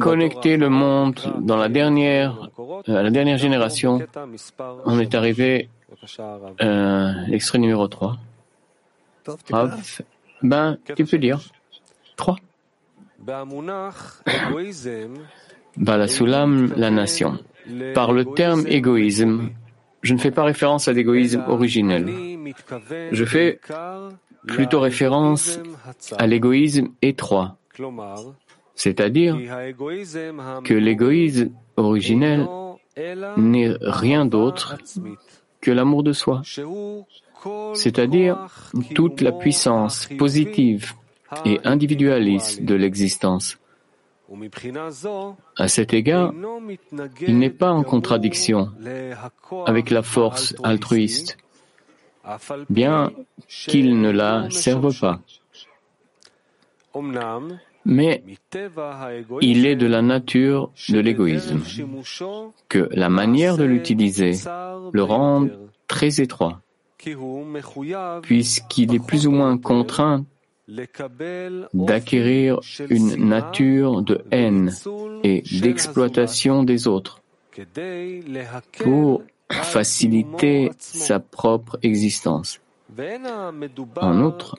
Connecter le monde dans la dernière, euh, la dernière génération, on est arrivé euh, l'extrait numéro 3. ben, tu peux dire 3. Balasulam, la nation. Par le terme égoïsme, je ne fais pas référence à l'égoïsme originel. Je fais plutôt référence à l'égoïsme étroit, c'est-à-dire que l'égoïsme originel n'est rien d'autre que l'amour de soi, c'est-à-dire toute la puissance positive et individualiste de l'existence. À cet égard, il n'est pas en contradiction avec la force altruiste, bien qu'il ne la serve pas. Mais il est de la nature de l'égoïsme que la manière de l'utiliser le rend très étroit, puisqu'il est plus ou moins contraint d'acquérir une nature de haine et d'exploitation des autres pour faciliter sa propre existence. En outre,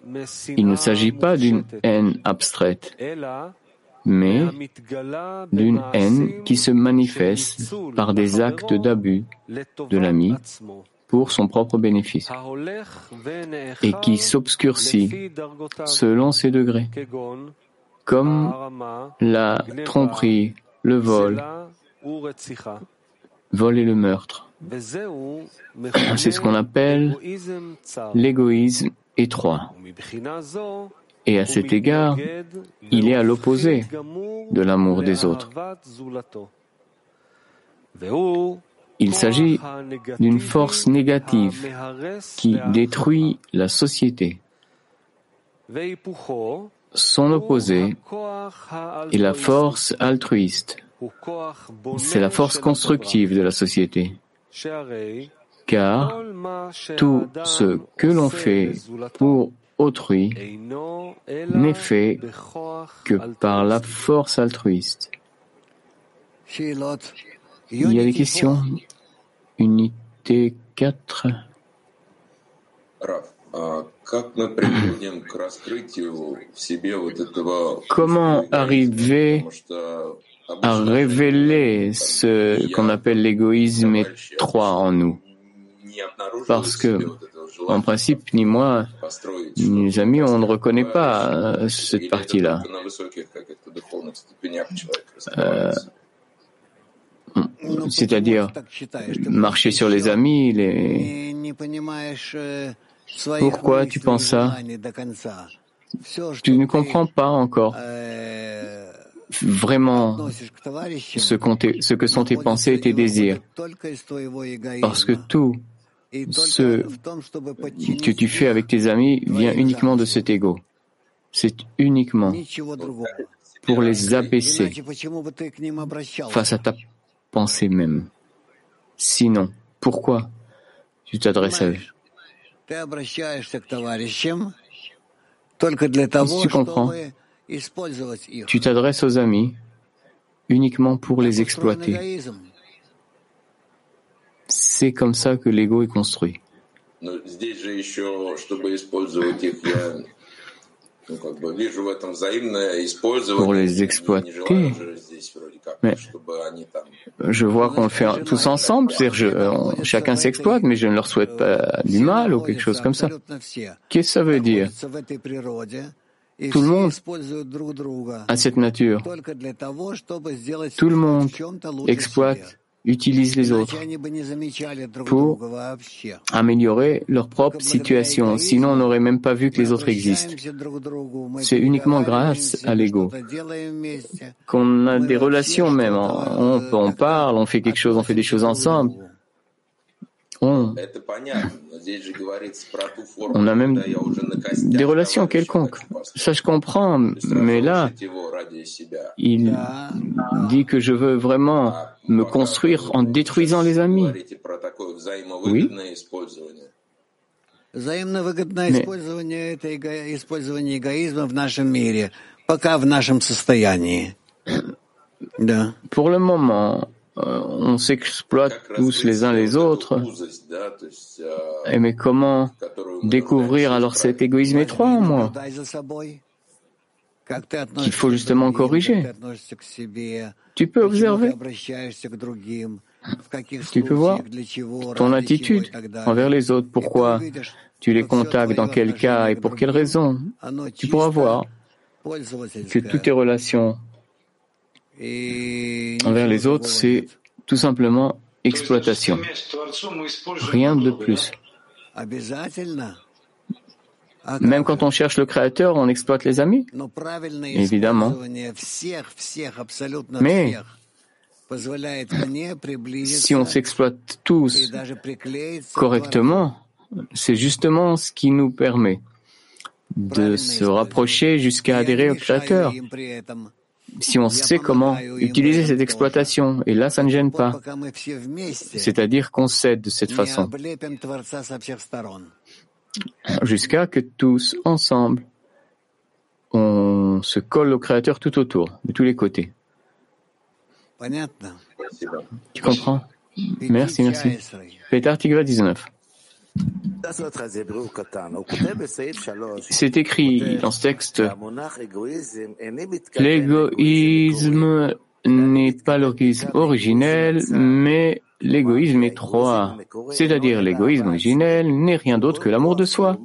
il ne s'agit pas d'une haine abstraite, mais d'une haine qui se manifeste par des actes d'abus de l'ami pour son propre bénéfice et qui s'obscurcit selon ses degrés, comme la tromperie, le vol, vol et le meurtre. C'est ce qu'on appelle l'égoïsme étroit. Et à cet égard, il est à l'opposé de l'amour des autres. Il s'agit d'une force négative qui détruit la société. Son opposé est la force altruiste. C'est la force constructive de la société. Car tout ce que l'on fait pour autrui n'est fait que par la force altruiste. Il y a des questions? Unité 4. Comment arriver à révéler ce qu'on appelle l'égoïsme étroit en nous. Parce que, en principe, ni moi, ni les amis, on ne reconnaît pas euh, cette partie-là. Euh, c'est-à-dire marcher sur les amis, les... Pourquoi tu penses ça? Tu ne comprends pas encore vraiment ce, ce que sont tes pensées et tes désirs. Parce que tout ce que tu fais avec tes amis vient uniquement de cet ego. C'est uniquement pour les abaisser face à ta pensée même. Sinon, pourquoi tu t'adresses à eux tu comprends, tu t'adresses aux amis uniquement pour les exploiter. C'est comme ça que l'ego est construit. Pour les exploiter, mais je vois qu'on le fait tous ensemble, c'est-à-dire chacun s'exploite, mais je ne leur souhaite pas du mal ou quelque chose comme ça. Qu'est-ce que ça veut dire? Tout le monde a cette nature. Tout le monde exploite utilisent les autres pour améliorer leur propre situation. Sinon, on n'aurait même pas vu que les autres existent. C'est uniquement grâce à l'ego qu'on a des relations même. On, on parle, on fait quelque chose, on fait des choses ensemble. On, on a même des relations quelconques. Ça, je comprends, mais là, il dit que je veux vraiment me construire en détruisant les amis. Oui. Mais Pour le moment, on s'exploite tous les uns les autres. Mais comment découvrir alors cet égoïsme étroit en moi qu'il faut justement corriger Tu peux observer. Tu peux voir ton attitude envers les autres. Pourquoi tu les contactes, dans quel cas et pour quelle raison Tu pourras voir que toutes tes relations envers les autres, c'est tout simplement exploitation. Rien de plus. Même quand on cherche le Créateur, on exploite les amis Évidemment. Mais si on s'exploite tous correctement, c'est justement ce qui nous permet de se rapprocher jusqu'à adhérer au Créateur si on sait comment utiliser cette exploitation, et là ça ne gêne pas, c'est-à-dire qu'on cède de cette façon, jusqu'à que tous ensemble, on se colle au Créateur tout autour, de tous les côtés. Tu comprends? Merci, merci. Pétar Tigre 19. C'est écrit dans ce texte, l'égoïsme n'est pas l'égoïsme originel, mais l'égoïsme étroit. C'est-à-dire l'égoïsme originel n'est rien d'autre que l'amour de soi,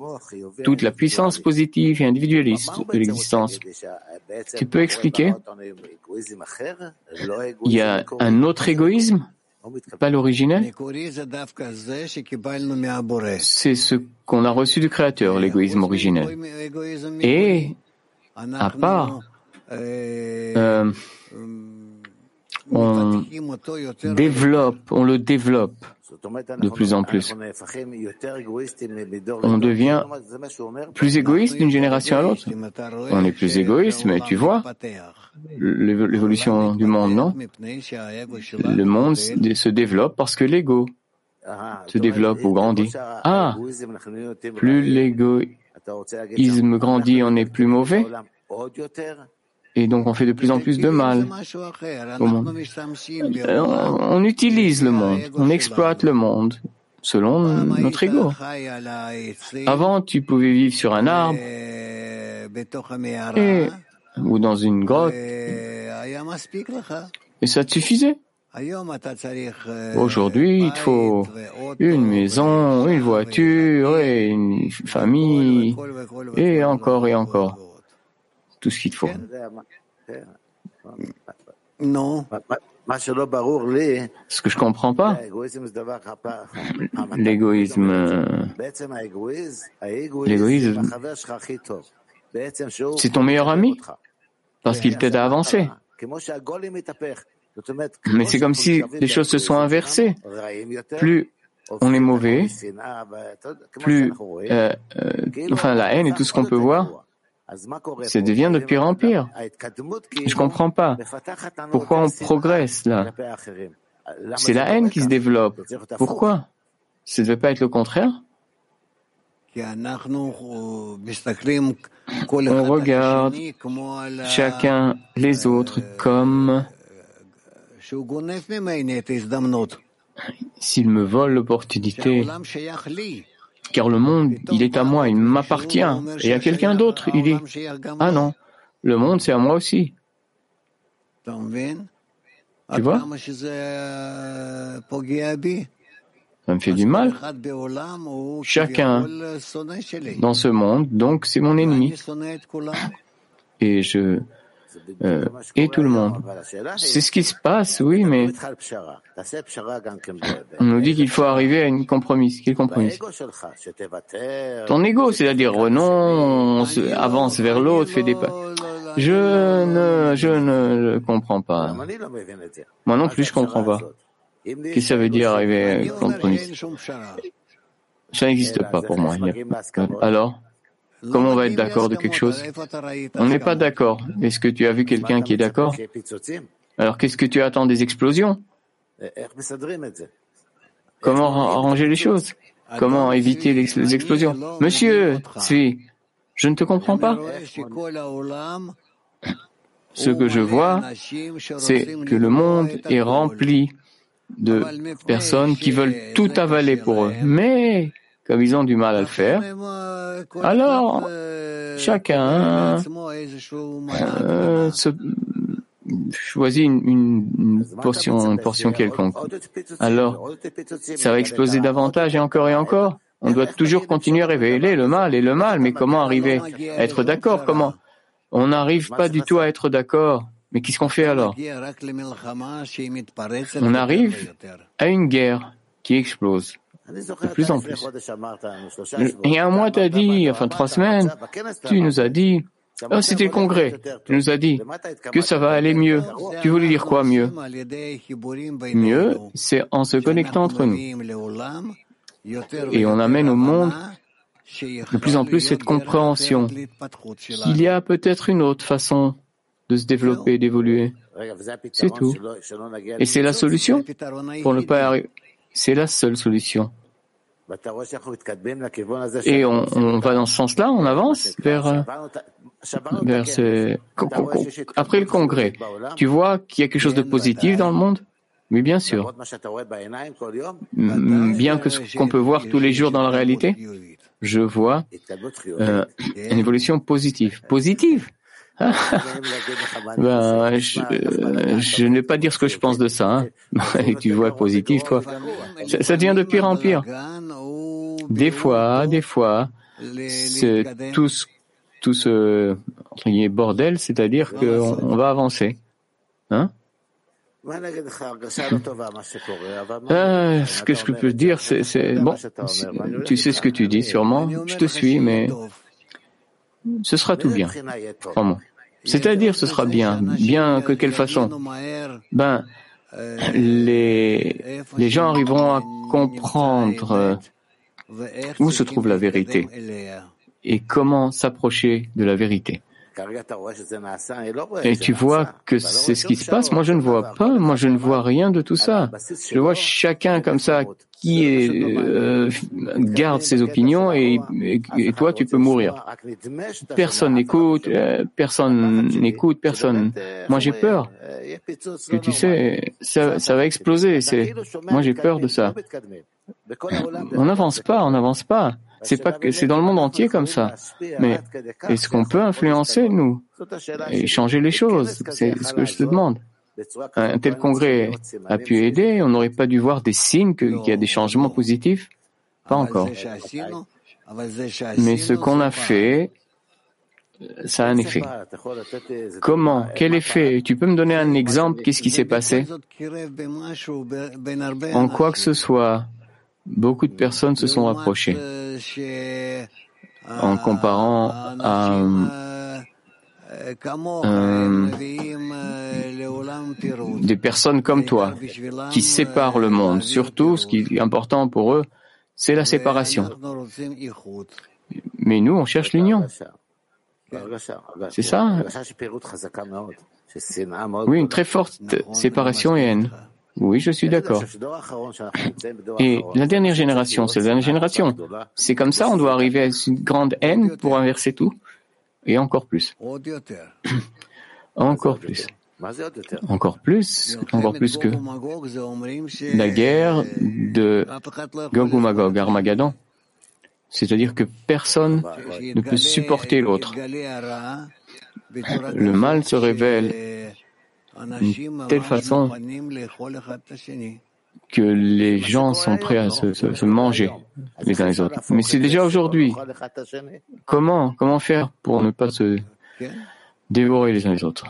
toute la puissance positive et individualiste de l'existence. Tu peux expliquer Il y a un autre égoïsme pas l'originel, c'est ce qu'on a reçu du Créateur, l'égoïsme originel. Et, à part, euh, on développe, on le développe de plus en plus. On devient plus égoïste d'une génération à l'autre. On est plus égoïste, mais tu vois, l'évolution du monde, non? Le monde se développe parce que l'ego se développe ou grandit. Ah, plus l'égoïsme grandit, on est plus mauvais? Et donc on fait de plus en plus de mal au monde. Euh, on utilise le monde, on exploite le monde selon notre ego. Avant, tu pouvais vivre sur un arbre ou dans une grotte et ça te suffisait. Aujourd'hui, il te faut une maison, une voiture et une famille et encore et encore tout ce qu'il faut. Non. Ce que je comprends pas, l'égoïsme, l'égoïsme, c'est ton meilleur ami? parce qu'il t'aide à avancer. Mais c'est comme si les choses se sont inversées. Plus on est mauvais, plus, euh, euh, enfin, la haine et tout ce qu'on peut voir, ça devient de pire en pire. Je comprends pas. Pourquoi on progresse là? C'est la haine qui se développe. Pourquoi? Ça ne devait pas être le contraire? On regarde chacun les autres comme s'ils me volent l'opportunité car le monde, il est à moi, il m'appartient. Et à quelqu'un d'autre, il dit, ah non, le monde, c'est à moi aussi. Tu vois Ça me fait du mal. Chacun dans ce monde, donc c'est mon ennemi. Et je euh, et tout le monde. C'est ce qui se passe, oui, mais on nous dit qu'il faut arriver à une compromis. Quel compromis? Ton ego, c'est-à-dire renonce, avance vers l'autre, fait des pas. Je ne, je ne comprends pas. Moi non plus, je comprends pas. Qu'est-ce que ça veut dire arriver à une compromis? Ça n'existe pas pour moi. Alors? Comment on va être d'accord de quelque chose? On n'est pas d'accord. Est-ce que tu as vu quelqu'un qui est d'accord? Alors qu'est-ce que tu attends des explosions? Comment arranger les choses? Comment éviter les, explosions? Monsieur, si, je ne te comprends pas. Ce que je vois, c'est que le monde est rempli de personnes qui veulent tout avaler pour eux. Mais, comme ils ont du mal à le faire, alors chacun euh, se choisit une, portion, une portion quelconque. Alors, ça va exploser davantage et encore et encore. On doit toujours continuer à révéler le mal et le mal, mais comment arriver à être d'accord? Comment On n'arrive pas du tout à être d'accord? Mais qu'est-ce qu'on fait alors? On arrive à une guerre qui explose de plus en plus. Il y a un mois, tu as dit, enfin trois semaines, tu nous as dit, oh, c'était le congrès, tu nous as dit que ça va aller mieux. Tu voulais dire quoi mieux Mieux, c'est en se connectant entre nous. Et on amène au monde de plus en plus cette compréhension qu'il y a peut-être une autre façon de se développer, d'évoluer. C'est tout. Et c'est la solution pour ne pas arriver. C'est la seule solution. Et on, on, va dans ce sens-là, on avance vers, vers ce... Après le congrès, tu vois qu'il y a quelque chose de positif dans le monde? Oui, bien sûr. Bien que ce qu'on peut voir tous les jours dans la réalité, je vois euh, une évolution positive. Positive ben, je, je, ne vais pas dire ce que je pense de ça. Hein. tu vois positif, toi. Ça, devient de pire en pire. Des fois, des fois, c'est tout ce, tout ce bordel, c'est-à-dire qu'on on va avancer. Hein? Ah, ce que je peux dire, c'est bon. Tu sais ce que tu dis, sûrement. Je te suis, mais ce sera tout bien. C'est-à-dire, ce sera bien. Bien que quelle façon Ben, les, les gens arriveront à comprendre où se trouve la vérité et comment s'approcher de la vérité. Et tu vois que c'est ce qui se passe. Moi, je ne vois pas. Moi, je ne vois rien de tout ça. Je vois chacun comme ça qui euh, garde ses opinions et, et, toi, tu peux mourir. Personne n'écoute, euh, personne n'écoute, personne. Moi, j'ai peur. Que tu sais, ça, ça va exploser. C'est, moi, j'ai peur de ça. On n'avance pas, on n'avance pas. C'est pas que c'est dans le monde entier comme ça. Mais est-ce qu'on peut influencer nous et changer les choses? C'est ce que je te demande. Un tel congrès a pu aider. On n'aurait pas dû voir des signes qu'il y a des changements positifs? Pas encore. Mais ce qu'on a fait, ça a un effet. Comment? Quel effet? Tu peux me donner un exemple? Qu'est-ce qui s'est passé? En quoi que ce soit, beaucoup de personnes se sont rapprochées en comparant à euh, des personnes comme toi qui séparent le monde. Surtout, ce qui est important pour eux, c'est la séparation. Mais nous, on cherche l'union. C'est ça Oui, une très forte séparation et haine. Oui, je suis d'accord. Et la dernière génération, c'est la dernière génération. C'est comme ça, on doit arriver à une grande haine pour inverser tout. Et encore plus. encore plus. Encore plus, encore plus que la guerre de Gog ou Magog, Armageddon. C'est-à-dire que personne ne peut supporter l'autre. Le mal se révèle d'une telle façon que les gens sont prêts à se, manger les uns les autres. Mais c'est déjà aujourd'hui. Comment, comment faire pour ne pas se dévorer les uns les autres?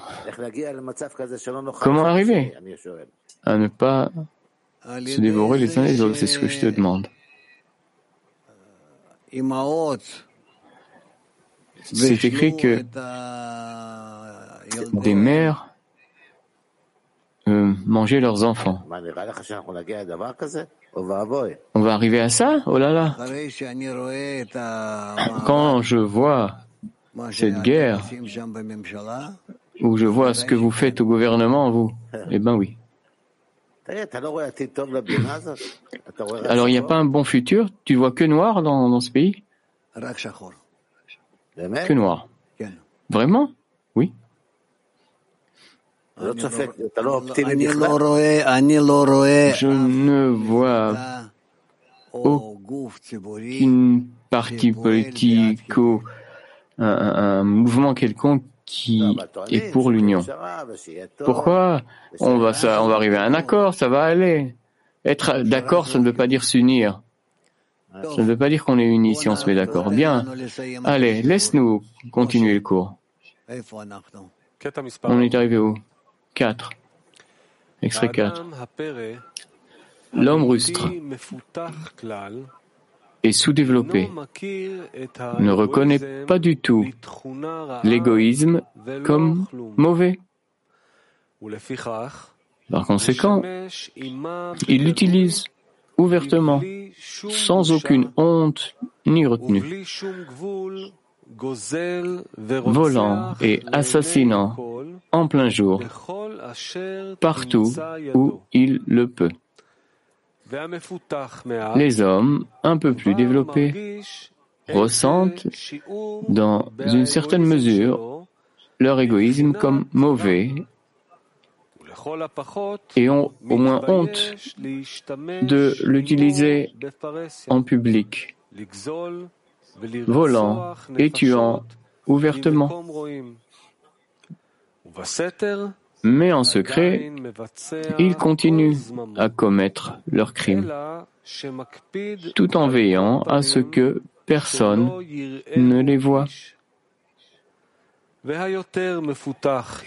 Comment arriver à ne pas se dévorer les uns les autres? C'est ce que je te demande. C'est écrit que des mères euh, manger leurs enfants. On va arriver à ça? Oh là là. Quand je vois cette guerre, où je vois ce que vous faites au gouvernement, vous, eh ben oui. Alors il n'y a pas un bon futur? Tu vois que noir dans, dans ce pays? Que noir. Vraiment? Oui. Je ne vois aucune partie politique ou un, mouvement quelconque qui est pour l'union. Pourquoi on va, ça, on va arriver à un accord, ça va aller. Être d'accord, ça ne veut pas dire s'unir. Ça ne veut pas dire qu'on est unis si on se met d'accord. Bien. Allez, laisse-nous continuer le cours. On est arrivé où? 4. Extrait 4. L'homme rustre est sous-développé, ne reconnaît pas du tout l'égoïsme comme mauvais. Par conséquent, il l'utilise ouvertement, sans aucune honte ni retenue, volant et assassinant en plein jour, partout où il le peut. Les hommes un peu plus développés ressentent, dans une certaine mesure, leur égoïsme comme mauvais et ont au moins honte de l'utiliser en public, volant et tuant ouvertement. Mais en secret, ils continuent à commettre leurs crimes, tout en veillant à ce que personne ne les voit.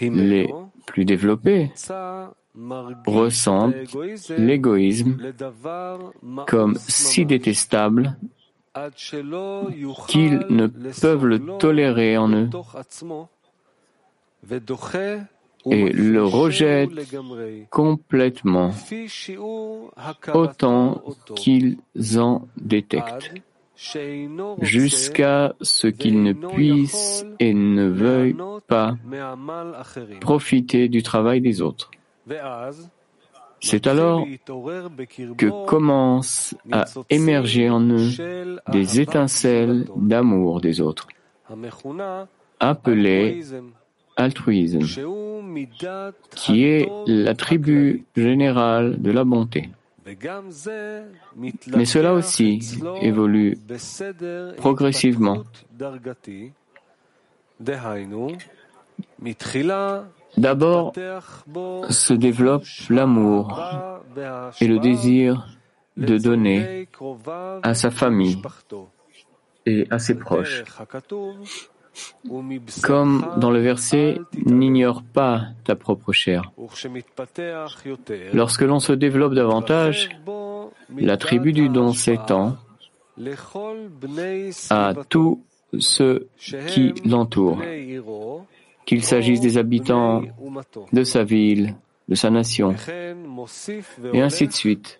Les plus développés ressentent l'égoïsme comme si détestable qu'ils ne peuvent le tolérer en eux. et le rejettent complètement autant qu'ils en détectent jusqu'à ce qu'ils ne puissent et ne veuillent pas profiter du travail des autres. C'est alors que commencent à émerger en eux des étincelles d'amour des autres, appelées altruisme, qui est l'attribut général de la bonté. Mais cela aussi évolue progressivement. D'abord se développe l'amour et le désir de donner à sa famille et à ses proches. Comme dans le verset, n'ignore pas ta propre chair. Lorsque l'on se développe davantage, la tribu du don s'étend à tous ceux qui l'entourent, qu'il s'agisse des habitants de sa ville, de sa nation, et ainsi de suite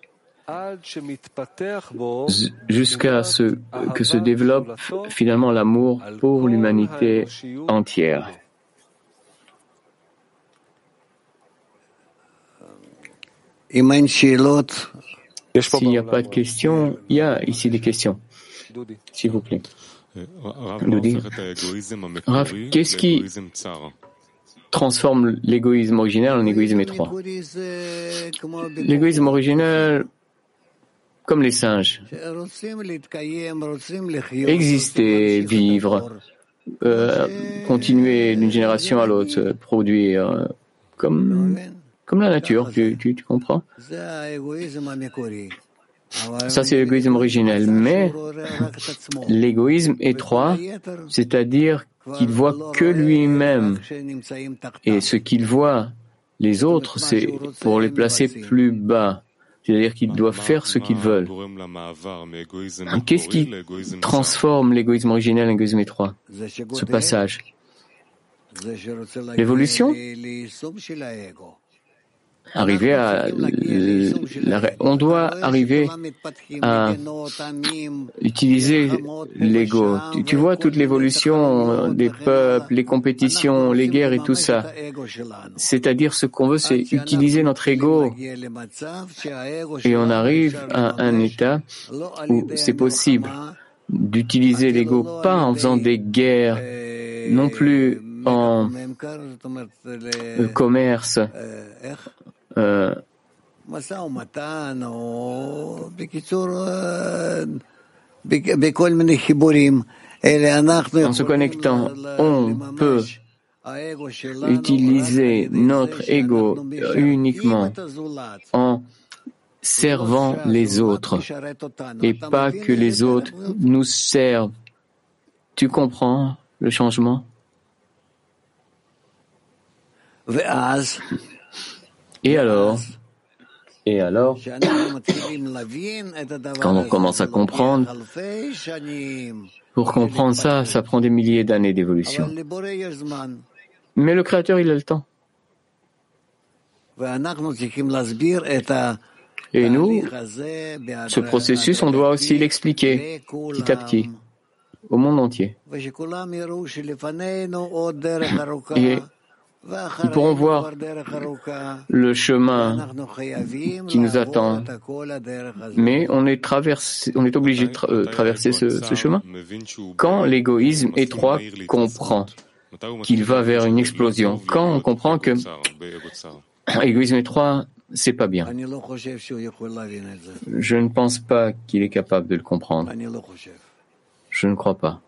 jusqu'à ce que se développe finalement l'amour pour l'humanité entière. S'il n'y a pas de questions, il y a ici des questions. S'il vous plaît. Qu'est-ce qui transforme l'égoïsme originel en égoïsme étroit? L'égoïsme originel comme les singes. Exister, vivre, euh, continuer d'une génération à l'autre, produire, comme, comme la nature, tu, tu, tu comprends? Ça, c'est l'égoïsme originel. Mais l'égoïsme étroit, c'est-à-dire qu'il voit que lui-même. Et ce qu'il voit, les autres, c'est pour les placer plus bas. C'est-à-dire qu'ils doivent faire ce qu'ils veulent. Qu'est-ce qui transforme l'égoïsme originel en égoïsme étroit? Ce passage. L'évolution? Arriver à on doit arriver à utiliser l'ego. Tu, vois toute l'évolution des peuples, les compétitions, les guerres et tout ça. C'est-à-dire ce qu'on veut, c'est utiliser notre ego. Et on arrive à un état où c'est possible d'utiliser l'ego pas en faisant des guerres, non plus en commerce, euh, en se connectant, on peut utiliser notre ego uniquement en servant les autres et pas que les autres nous servent. Tu comprends le changement? Et alors Et alors Quand on commence à comprendre, pour comprendre ça, ça prend des milliers d'années d'évolution. Mais le Créateur, il a le temps. Et nous, ce processus, on doit aussi l'expliquer petit à petit au monde entier. Et ils pourront voir le chemin qui nous attend. Mais on est, traversé, on est obligé de euh, traverser ce, ce chemin. Quand l'égoïsme étroit comprend qu'il va vers une explosion, quand on comprend que l'égoïsme étroit, c'est pas bien. Je ne pense pas qu'il est capable de le comprendre. Je ne crois pas.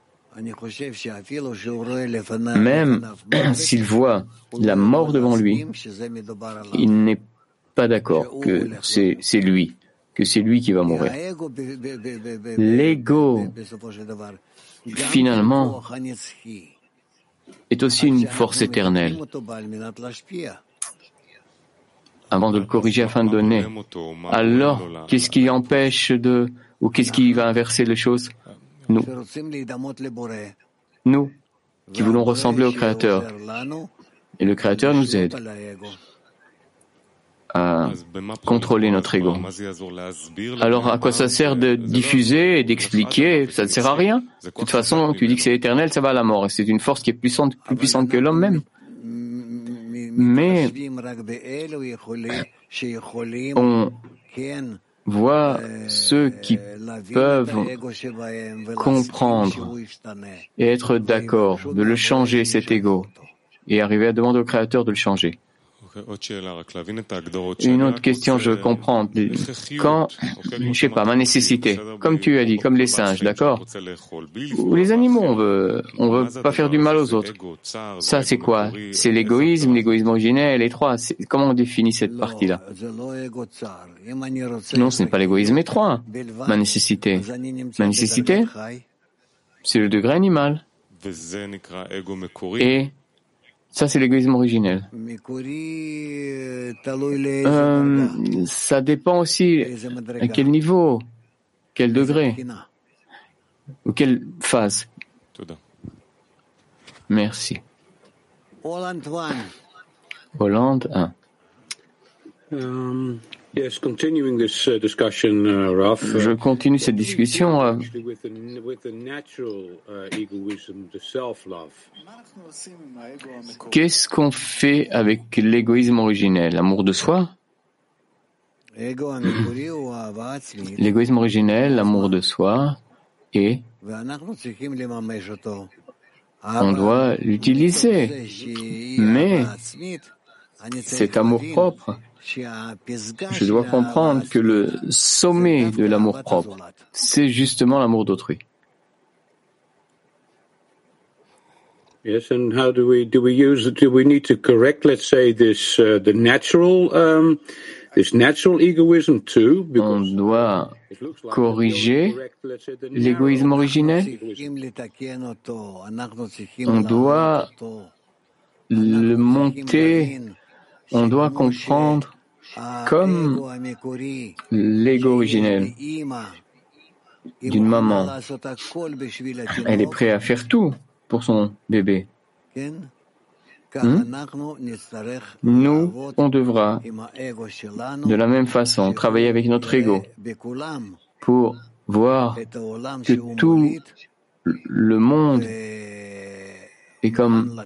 Même s'il voit la mort devant lui, il n'est pas d'accord que c'est lui, que c'est lui qui va mourir. L'ego, finalement, est aussi une force éternelle. Avant de le corriger afin de donner. Alors, qu'est-ce qui empêche de, ou qu'est-ce qui va inverser les choses? Nous, nous qui voulons ressembler au Créateur, et le Créateur nous aide à contrôler notre ego. Alors à quoi ça sert de diffuser et d'expliquer Ça ne sert à rien. De toute façon, tu dis que c'est éternel, ça va à la mort. Et c'est une force qui est puissante, plus puissante que l'homme même. Mais on voit ceux qui peuvent comprendre et être d'accord de le changer, cet ego, et arriver à demander au Créateur de le changer. Une autre question, je comprends. Quand, je sais pas, ma nécessité, comme tu as dit, comme les singes, d'accord? Ou les animaux, on veut, on veut pas faire du mal aux autres. Ça, c'est quoi? C'est l'égoïsme, l'égoïsme originel, les trois. Comment on définit cette partie-là? Non, ce n'est pas l'égoïsme étroit. Ma nécessité. Ma nécessité, c'est le degré animal. Et ça, c'est l'égoïsme originel. Euh, ça dépend aussi à quel niveau, quel degré, ou quelle phase. Merci. Hollande 1. Je continue cette discussion. Qu'est-ce qu'on fait avec l'égoïsme originel? L'amour de soi? L'égoïsme originel, l'amour de soi, et on doit l'utiliser. Mais cet amour propre, je dois comprendre que le sommet de l'amour propre, c'est justement l'amour d'autrui. Yes, and how do we do we use do we need to correct, let's say, this uh, the natural um, this natural egoism too? On doit corriger l'égoïsme originel. On doit le monter. On doit comprendre comme l'ego originel d'une maman. Elle est prête à faire tout pour son bébé. Hmm? Nous, on devra de la même façon travailler avec notre ego pour voir que tout le monde est comme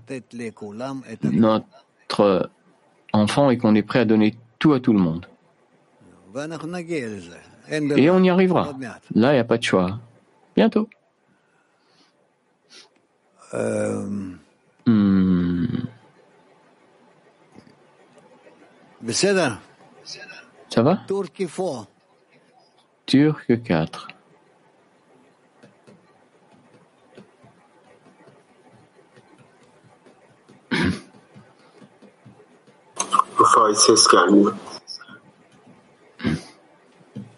notre enfant et qu'on est prêt à donner tout à tout le monde. Et on y arrivera. Là, il n'y a pas de choix. Bientôt. Um, Hmm. Ça va? Turc 4.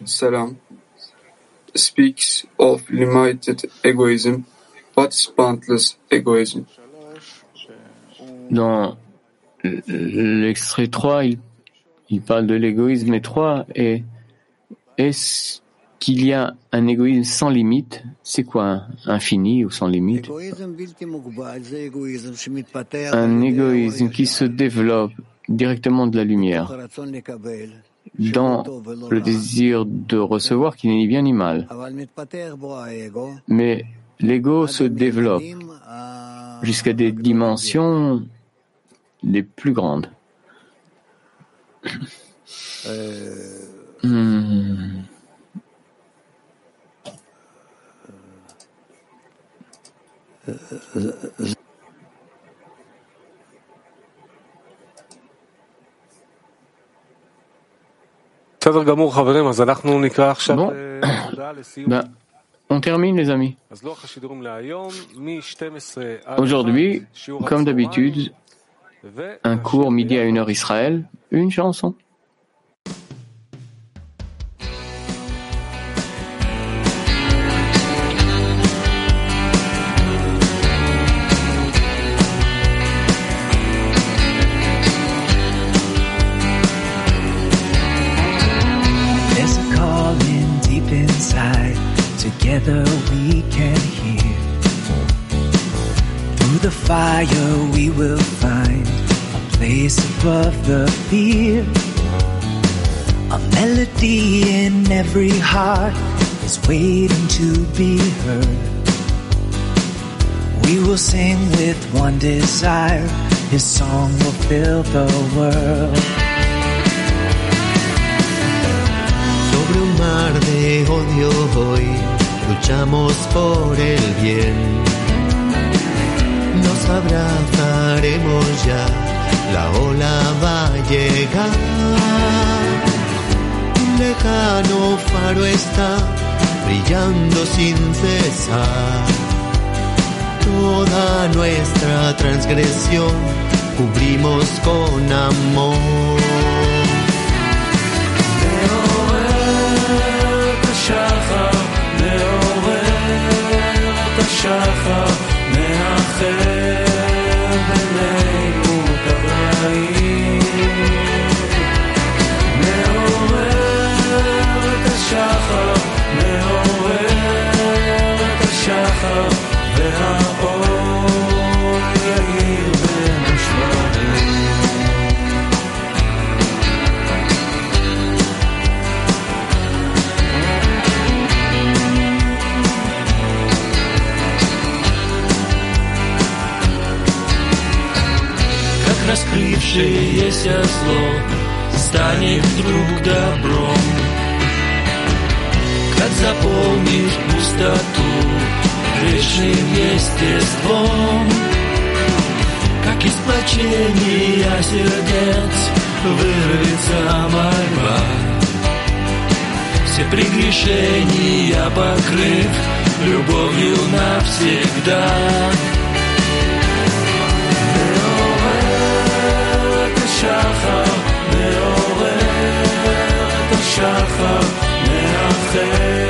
Salam speaks of limited egoism. What's boundless egoism? Dans l'extrait 3, il, il parle de l'égoïsme étroit et est-ce qu'il y a un égoïsme sans limite? C'est quoi infini ou sans limite? Un égoïsme qui se développe directement de la lumière dans le désir de recevoir qui n'est ni bien ni mal. Mais l'ego se développe jusqu'à des dimensions les plus grandes. Hmm. Bon. Ben, on termine les amis. Aujourd'hui, comme d'habitude, un cours midi à une heure Israël, une chanson. Every heart is waiting to be heard. We will sing with one desire. His song will fill the world. Sobre un mar de odio hoy luchamos por el bien. Nos abrazaremos ya, la ola va a llegar. Lejano faro está brillando sin cesar. Toda nuestra transgresión cubrimos con amor. как раскрывшееся зло станет вдруг добро. пустоту Грешным естеством Как из плачения сердец Вырвется мольба Все прегрешения покрыв Любовью навсегда. שחר, מעורר את השחר, מאחר